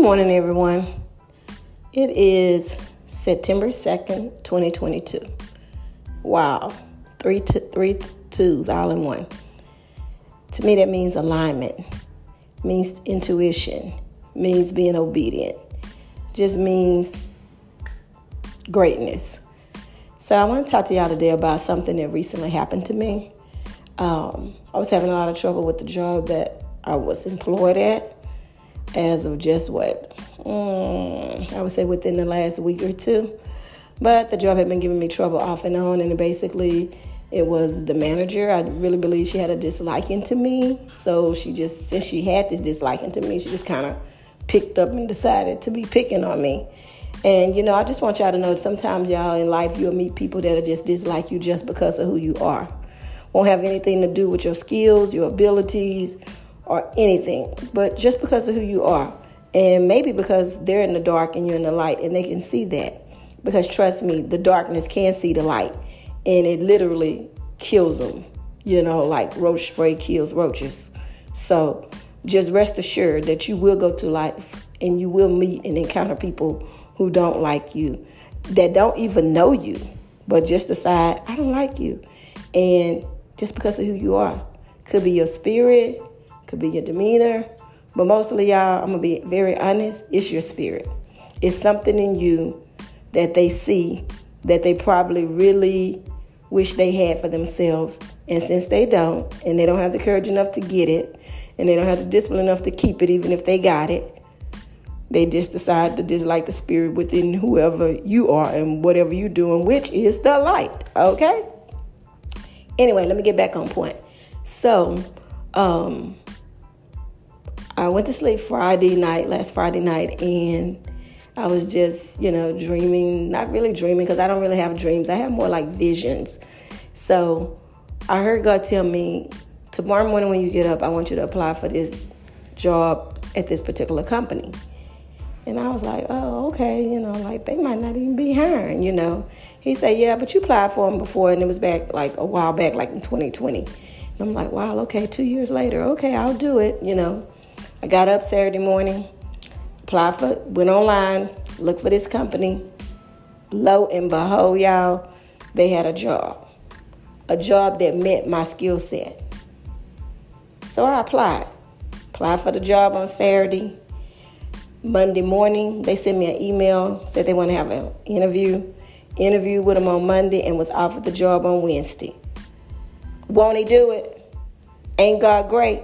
morning, everyone. It is September 2nd, 2022. Wow, three, t- three twos all in one. To me, that means alignment, means intuition, means being obedient, just means greatness. So, I want to talk to y'all today about something that recently happened to me. Um, I was having a lot of trouble with the job that I was employed at as of just what mm, I would say within the last week or two. But the job had been giving me trouble off and on, and basically it was the manager. I really believe she had a disliking to me. So she just, since she had this disliking to me, she just kind of picked up and decided to be picking on me. And you know, I just want y'all to know sometimes y'all in life you'll meet people that are just dislike you just because of who you are. Won't have anything to do with your skills, your abilities, or anything, but just because of who you are. And maybe because they're in the dark and you're in the light and they can see that. Because trust me, the darkness can see the light and it literally kills them, you know, like roach spray kills roaches. So just rest assured that you will go to life and you will meet and encounter people who don't like you, that don't even know you, but just decide, I don't like you. And just because of who you are, could be your spirit, could be your demeanor, but mostly, y'all, I'm gonna be very honest, it's your spirit. It's something in you that they see that they probably really wish they had for themselves. And since they don't, and they don't have the courage enough to get it, and they don't have the discipline enough to keep it, even if they got it, they just decide to dislike the spirit within whoever you are and whatever you're doing, which is the light. Okay? Anyway, let me get back on point. So, um, I went to sleep Friday night, last Friday night, and I was just, you know, dreaming, not really dreaming because I don't really have dreams. I have more like visions. So I heard God tell me, tomorrow morning when you get up, I want you to apply for this job at this particular company. And I was like, oh, okay, you know, like they might not even be hiring, you know. He said, yeah, but you applied for them before, and it was back like a while back, like in 2020. And I'm like, wow, okay, two years later, okay, I'll do it, you know. I got up Saturday morning, applied for, went online, looked for this company. Lo and behold, y'all, they had a job, a job that met my skill set. So I applied. Applied for the job on Saturday. Monday morning, they sent me an email, said they want to have an interview. Interviewed with them on Monday and was offered the job on Wednesday. Won't he do it? Ain't God great?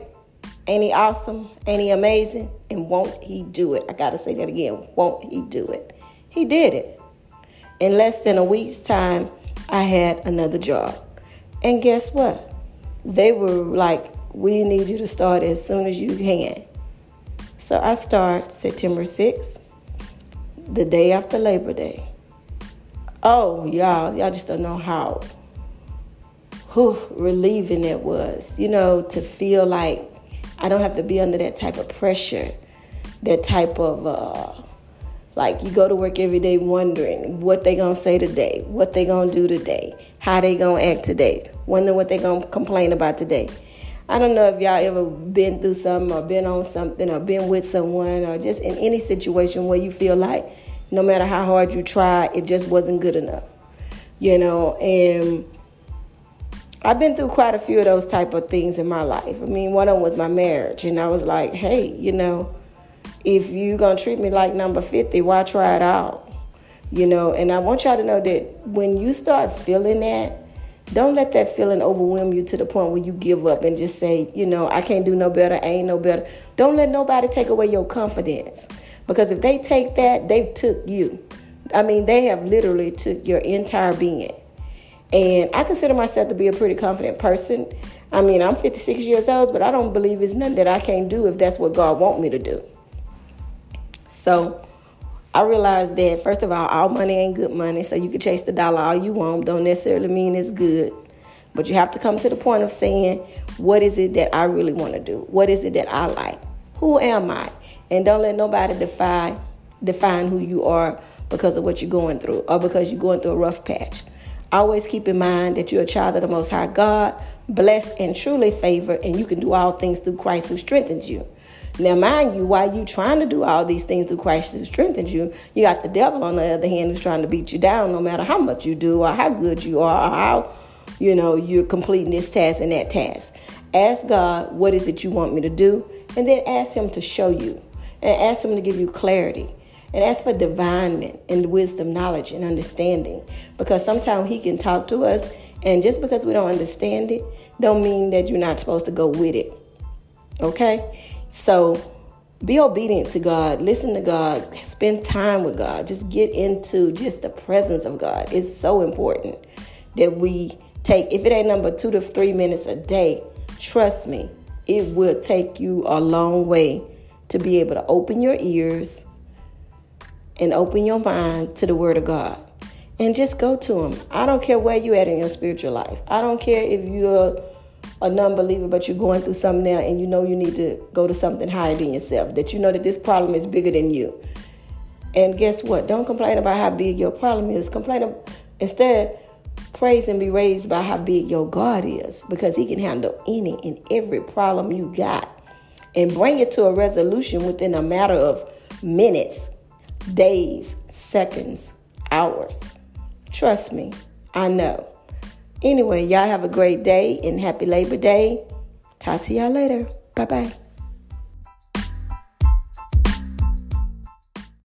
Ain't he awesome? Ain't he amazing? And won't he do it? I got to say that again. Won't he do it? He did it. In less than a week's time, I had another job. And guess what? They were like, we need you to start as soon as you can. So I start September 6th, the day after Labor Day. Oh, y'all, y'all just don't know how whew, relieving it was, you know, to feel like I don't have to be under that type of pressure, that type of uh, like you go to work every day wondering what they gonna say today, what they gonna do today, how they gonna act today, wondering what they gonna complain about today. I don't know if y'all ever been through something or been on something or been with someone or just in any situation where you feel like no matter how hard you try, it just wasn't good enough. You know, and I've been through quite a few of those type of things in my life. I mean, one of them was my marriage, and I was like, hey, you know, if you're gonna treat me like number 50, why try it out? You know, and I want y'all to know that when you start feeling that, don't let that feeling overwhelm you to the point where you give up and just say, you know, I can't do no better, I ain't no better. Don't let nobody take away your confidence. Because if they take that, they took you. I mean, they have literally took your entire being. And I consider myself to be a pretty confident person. I mean, I'm 56 years old, but I don't believe it's nothing that I can't do if that's what God want me to do. So I realized that first of all, all money ain't good money. So you can chase the dollar all you want. Don't necessarily mean it's good. But you have to come to the point of saying, what is it that I really want to do? What is it that I like? Who am I? And don't let nobody define define who you are because of what you're going through or because you're going through a rough patch. Always keep in mind that you're a child of the Most High God, blessed and truly favored, and you can do all things through Christ who strengthens you. Now, mind you, while you trying to do all these things through Christ who strengthens you, you got the devil on the other hand who's trying to beat you down no matter how much you do or how good you are or how, you know, you're completing this task and that task. Ask God, what is it you want me to do? And then ask Him to show you and ask Him to give you clarity. And ask for divinement and wisdom, knowledge, and understanding. Because sometimes He can talk to us, and just because we don't understand it, don't mean that you're not supposed to go with it. Okay? So be obedient to God, listen to God, spend time with God, just get into just the presence of God. It's so important that we take, if it ain't number two to three minutes a day, trust me, it will take you a long way to be able to open your ears and open your mind to the Word of God. And just go to Him. I don't care where you at in your spiritual life. I don't care if you're a non-believer, but you're going through something now and you know you need to go to something higher than yourself, that you know that this problem is bigger than you. And guess what? Don't complain about how big your problem is. Complain instead, praise and be raised by how big your God is because he can handle any and every problem you got and bring it to a resolution within a matter of minutes, days, seconds, hours. Trust me, I know. Anyway, y'all have a great day and happy Labor Day. Talk to y'all later. Bye bye.